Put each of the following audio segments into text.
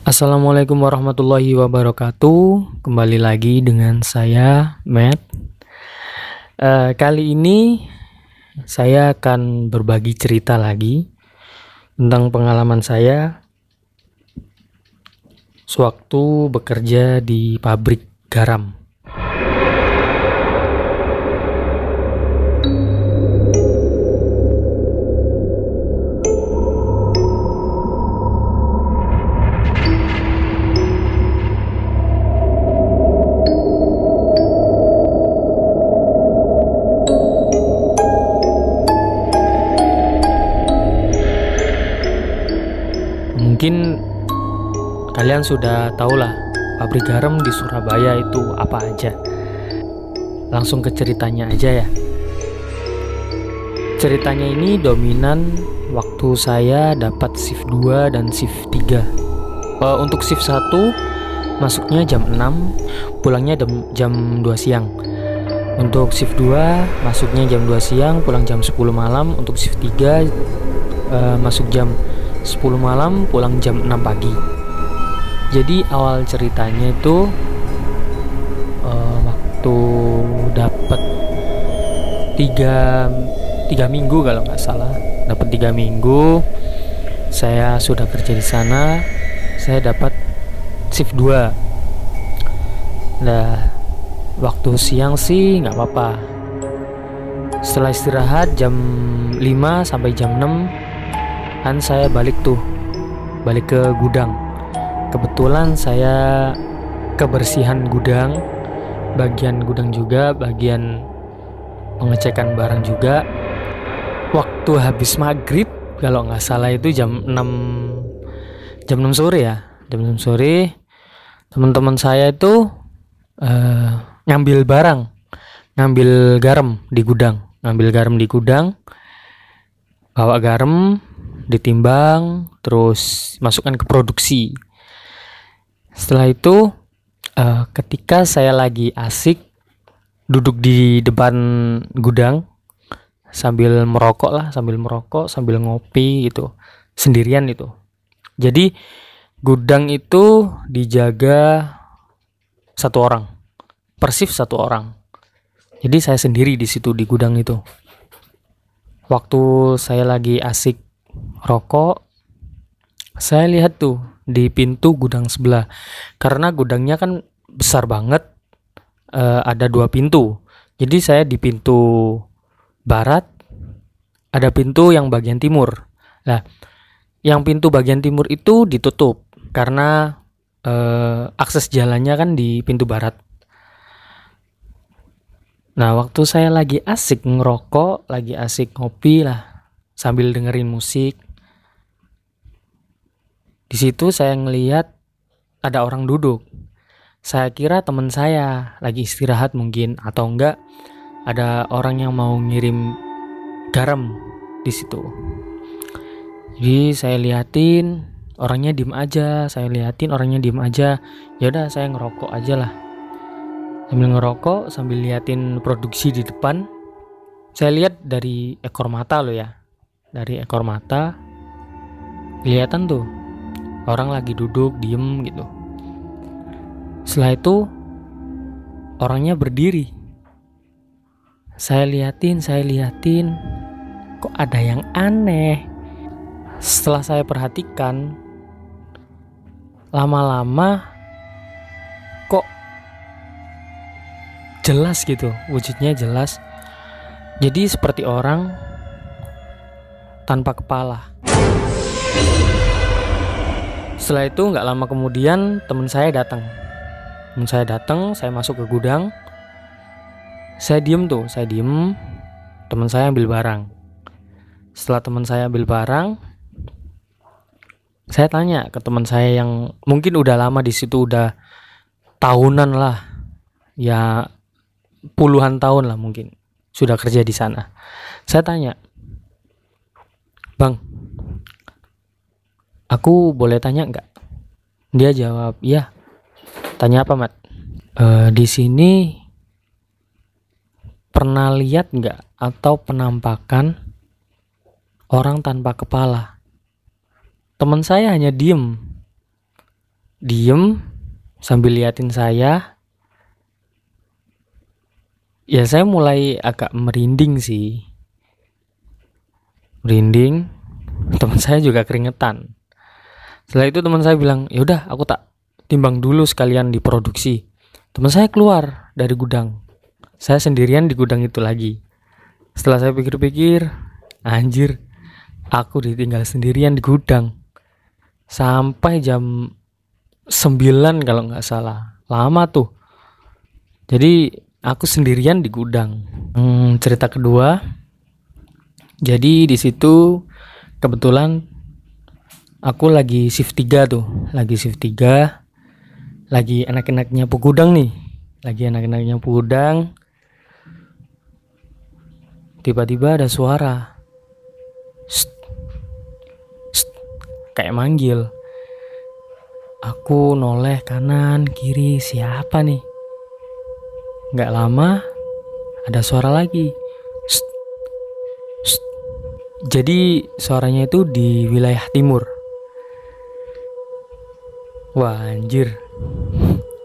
Assalamualaikum warahmatullahi wabarakatuh. Kembali lagi dengan saya Matt. Eh, kali ini saya akan berbagi cerita lagi tentang pengalaman saya sewaktu bekerja di pabrik garam. Kalian sudah tahu lah pabrik garam di Surabaya itu apa aja. Langsung ke ceritanya aja ya. Ceritanya ini dominan waktu saya dapat shift 2 dan shift 3. Eh, untuk shift 1 masuknya jam 6, pulangnya jam, jam 2 siang. Untuk shift 2 masuknya jam 2 siang, pulang jam 10 malam. Untuk shift 3 eh, masuk jam 10 malam pulang jam 6 pagi jadi awal ceritanya itu uh, waktu dapat tiga tiga minggu kalau nggak salah. Dapat tiga minggu saya sudah kerja di sana saya dapat shift 2 nah waktu siang sih nggak apa-apa. Setelah istirahat jam 5 sampai jam 6 kan saya balik tuh balik ke gudang kebetulan saya kebersihan gudang bagian gudang juga bagian pengecekan barang juga waktu habis maghrib kalau nggak salah itu jam 6 jam 6 sore ya jam 6 sore teman-teman saya itu uh, ngambil barang ngambil garam di gudang ngambil garam di gudang bawa garam ditimbang, terus masukkan ke produksi. Setelah itu, uh, ketika saya lagi asik duduk di depan gudang sambil merokok lah, sambil merokok, sambil ngopi gitu, sendirian itu. Jadi gudang itu dijaga satu orang, persif satu orang. Jadi saya sendiri di situ di gudang itu. Waktu saya lagi asik rokok saya lihat tuh di pintu gudang sebelah. Karena gudangnya kan besar banget uh, ada dua pintu. Jadi saya di pintu barat ada pintu yang bagian timur. Nah yang pintu bagian timur itu ditutup karena uh, akses jalannya kan di pintu barat. Nah waktu saya lagi asik ngerokok lagi asik ngopi lah sambil dengerin musik di situ saya ngeliat ada orang duduk. Saya kira teman saya lagi istirahat mungkin atau enggak ada orang yang mau ngirim garam di situ. Jadi saya liatin orangnya diem aja, saya liatin orangnya diem aja. Ya udah saya ngerokok aja lah. Sambil ngerokok, sambil liatin produksi di depan. Saya lihat dari ekor mata loh ya. Dari ekor mata kelihatan tuh orang lagi duduk diem gitu. Setelah itu orangnya berdiri. Saya liatin saya liatin kok ada yang aneh? Setelah saya perhatikan lama-lama kok jelas gitu wujudnya jelas. Jadi seperti orang tanpa kepala setelah itu nggak lama kemudian teman saya datang. Teman saya datang saya masuk ke gudang. Saya diem tuh saya diem. Teman saya ambil barang. Setelah teman saya ambil barang saya tanya ke teman saya yang mungkin udah lama di situ udah tahunan lah. Ya puluhan tahun lah mungkin. Sudah kerja di sana. Saya tanya bang Aku boleh tanya nggak? Dia jawab, iya. Tanya apa, Mat? E, di sini pernah lihat nggak atau penampakan orang tanpa kepala? Teman saya hanya diem. diem sambil liatin saya ya saya mulai agak merinding sih merinding teman saya juga keringetan setelah itu teman saya bilang ya udah aku tak timbang dulu sekalian diproduksi teman saya keluar dari gudang. Saya sendirian di gudang itu lagi. Setelah saya pikir-pikir anjir aku ditinggal sendirian di gudang. Sampai jam 9 kalau nggak salah. Lama tuh. Jadi aku sendirian di gudang. Hmm, cerita kedua, jadi di situ kebetulan aku lagi shift 3 tuh, lagi shift 3, lagi enak-enaknya gudang nih, lagi enak-enaknya gudang. Tiba-tiba ada suara, kayak manggil. Aku noleh kanan kiri siapa nih? Gak lama ada suara lagi. Jadi suaranya itu di wilayah timur. Wah anjir,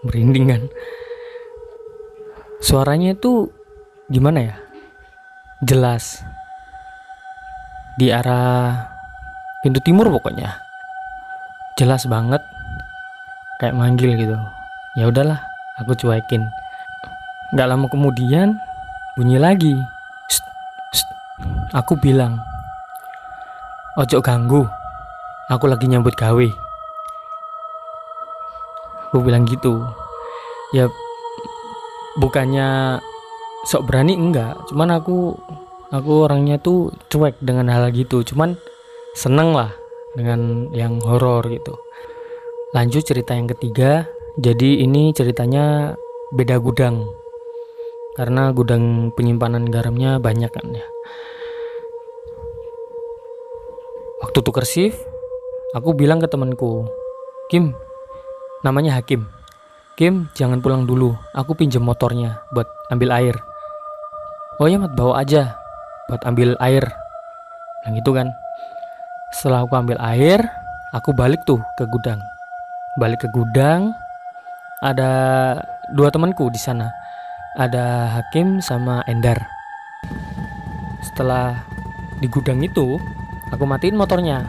merinding kan. Suaranya itu gimana ya? Jelas di arah pintu timur pokoknya. Jelas banget kayak manggil gitu. Ya udahlah, aku cuekin. Gak lama kemudian bunyi lagi. Shh, shh. Aku bilang, ojo ganggu. Aku lagi nyambut gawe. Aku bilang gitu. Ya bukannya sok berani enggak, cuman aku aku orangnya tuh cuek dengan hal gitu. Cuman seneng lah dengan yang horor gitu. Lanjut cerita yang ketiga. Jadi ini ceritanya beda gudang karena gudang penyimpanan garamnya banyak kan ya waktu tuker shift aku bilang ke temanku Kim namanya Hakim. Kim jangan pulang dulu. Aku pinjam motornya buat ambil air. Oh ya mat bawa aja buat ambil air. Yang itu kan. Setelah aku ambil air aku balik tuh ke gudang. Balik ke gudang ada dua temanku di sana. Ada Hakim sama Endar. Setelah di gudang itu, aku matiin motornya.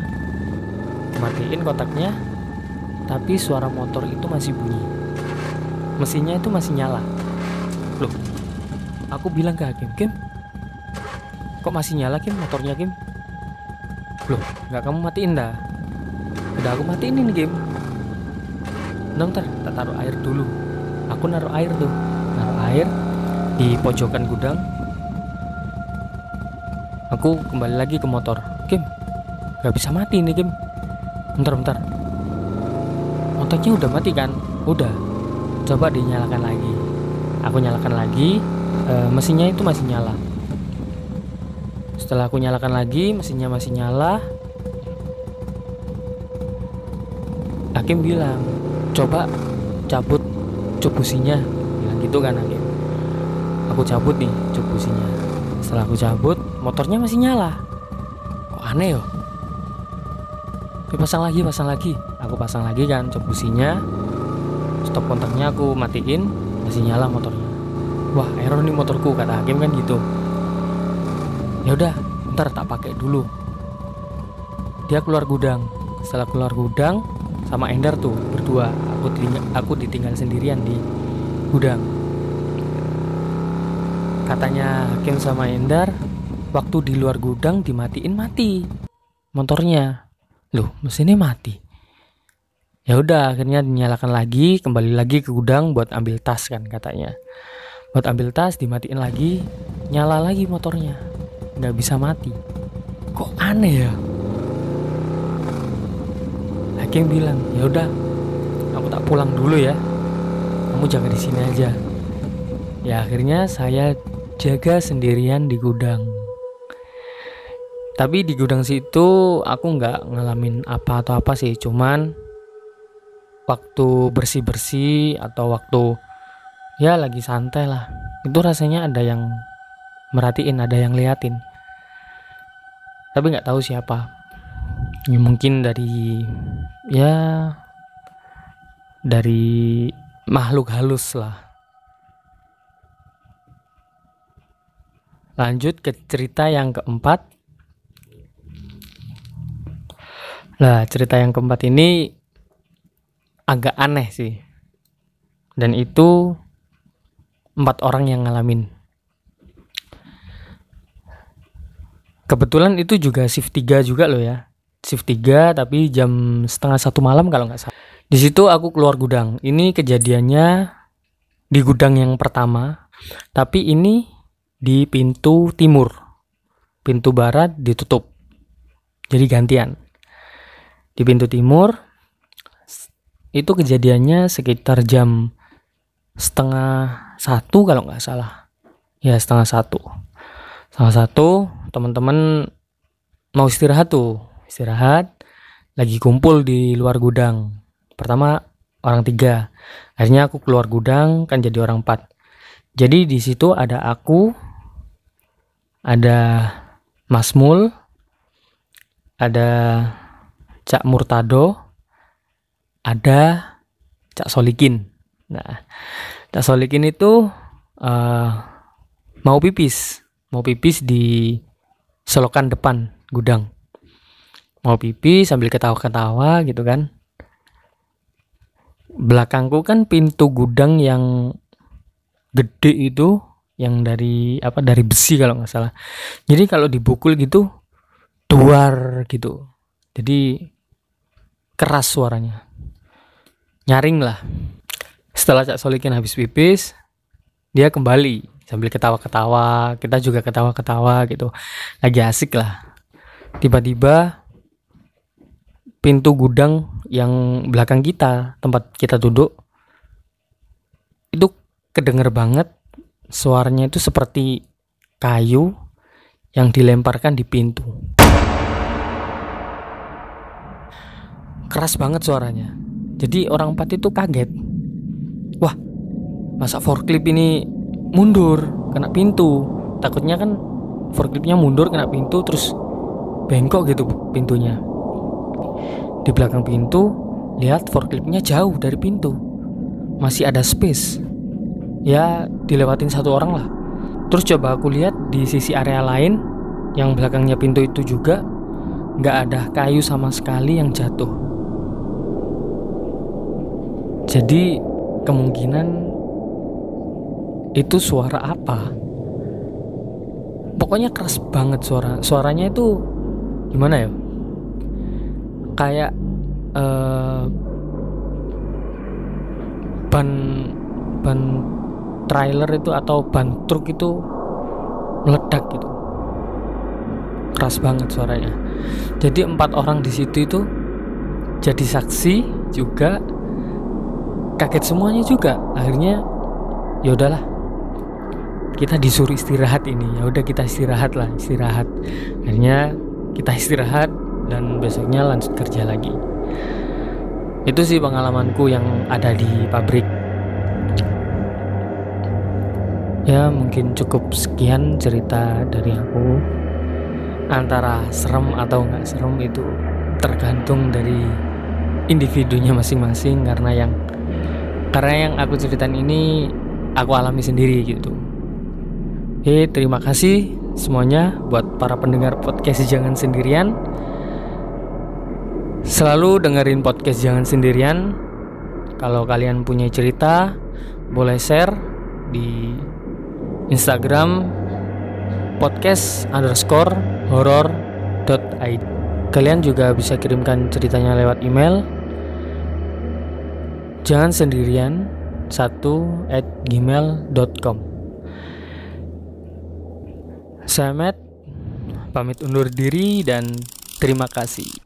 Matiin kotaknya, tapi suara motor itu masih bunyi. Mesinnya itu masih nyala. Loh, aku bilang ke Hakim, Kim, kok masih nyala Kim motornya Kim? Loh, nggak kamu matiin dah? Udah aku matiin ini Kim. Ntar, tak taruh air dulu. Aku naruh air tuh naruh air di pojokan gudang aku kembali lagi ke motor Kim gak bisa mati nih Kim bentar bentar motornya udah mati kan? Udah. Coba dinyalakan lagi. Aku nyalakan lagi e, mesinnya itu masih nyala. Setelah aku nyalakan lagi mesinnya masih nyala. Hakim bilang coba cabut cubusinya. Gitu kan Hakim. Aku cabut nih cuk businya setelah aku cabut motornya masih nyala. Kok aneh yo Oke, pasang lagi pasang lagi aku pasang lagi kan cuk businya. Stop kontaknya aku matiin masih nyala motornya. Wah error nih motorku kata Hakim kan gitu. Ya udah ntar tak pakai dulu. Dia keluar gudang. Setelah keluar gudang sama Endar tuh berdua. Aku ditinggal, aku ditinggal sendirian di gudang. Katanya Hakim sama Endar, waktu di luar gudang dimatiin mati motornya. Loh, mesinnya mati. Ya udah, akhirnya dinyalakan lagi, kembali lagi ke gudang buat ambil tas kan katanya. Buat ambil tas dimatiin lagi, nyala lagi motornya. Nggak bisa mati. Kok aneh ya? Hakim bilang, ya udah, aku tak pulang dulu ya. Kamu jaga di sini aja. Ya akhirnya saya jaga sendirian di gudang. Tapi di gudang situ aku nggak ngalamin apa atau apa sih, cuman waktu bersih-bersih atau waktu ya lagi santai lah. Itu rasanya ada yang merhatiin, ada yang liatin. Tapi nggak tahu siapa. Ya, mungkin dari ya dari makhluk halus lah lanjut ke cerita yang keempat Nah, cerita yang keempat ini agak aneh sih. Dan itu empat orang yang ngalamin. Kebetulan itu juga shift 3 juga loh ya. Shift 3 tapi jam setengah satu malam kalau nggak salah. Di situ aku keluar gudang. Ini kejadiannya di gudang yang pertama. Tapi ini di pintu timur. Pintu barat ditutup. Jadi gantian di pintu timur itu kejadiannya sekitar jam setengah satu kalau nggak salah. Ya setengah satu. Setengah satu teman-teman mau istirahat tuh. Istirahat lagi kumpul di luar gudang. Pertama orang tiga. Akhirnya aku keluar gudang kan jadi orang empat. Jadi di situ ada aku ada Mas Mul ada Cak Murtado, ada Cak Solikin. Nah, Cak Solikin itu uh, mau pipis, mau pipis di selokan depan gudang. Mau pipis sambil ketawa-ketawa gitu kan. Belakangku kan pintu gudang yang gede itu yang dari apa dari besi kalau nggak salah. Jadi kalau dibukul gitu duar gitu. Jadi keras suaranya nyaring lah. Setelah Cak Solikin habis pipis dia kembali sambil ketawa-ketawa kita juga ketawa-ketawa gitu. Lagi asik lah. Tiba-tiba pintu gudang yang belakang kita tempat kita duduk itu kedenger banget. Suaranya itu seperti kayu yang dilemparkan di pintu. Keras banget suaranya jadi orang empat itu kaget. Wah masa forklift ini mundur kena pintu. Takutnya kan forkliftnya mundur kena pintu terus bengkok gitu pintunya. Di belakang pintu lihat forkliftnya jauh dari pintu. Masih ada space. Ya dilewatin satu orang lah. Terus coba aku lihat di sisi area lain yang belakangnya pintu itu juga nggak ada kayu sama sekali yang jatuh jadi kemungkinan itu suara apa? Pokoknya keras banget suara. Suaranya itu gimana ya? Kayak uh, ban ban trailer itu atau ban truk itu meledak gitu. Keras banget suaranya. Jadi empat orang di situ itu jadi saksi juga kaget semuanya juga. Akhirnya ya udahlah. Kita disuruh istirahat ini. Ya udah kita istirahat lah istirahat. Akhirnya kita istirahat dan besoknya lanjut kerja lagi. Itu sih pengalamanku yang ada di pabrik. Ya mungkin cukup sekian cerita dari aku. Antara serem atau nggak serem itu tergantung dari individunya masing-masing karena yang karena yang aku ceritain ini aku alami sendiri gitu. Oke terima kasih semuanya buat para pendengar podcast jangan sendirian. Selalu dengerin podcast jangan sendirian. Kalau kalian punya cerita boleh share di Instagram podcast underscore horror kalian juga bisa kirimkan ceritanya lewat email jangan sendirian. Satu at gmail.com saya Matt. Pamit undur diri dan terima kasih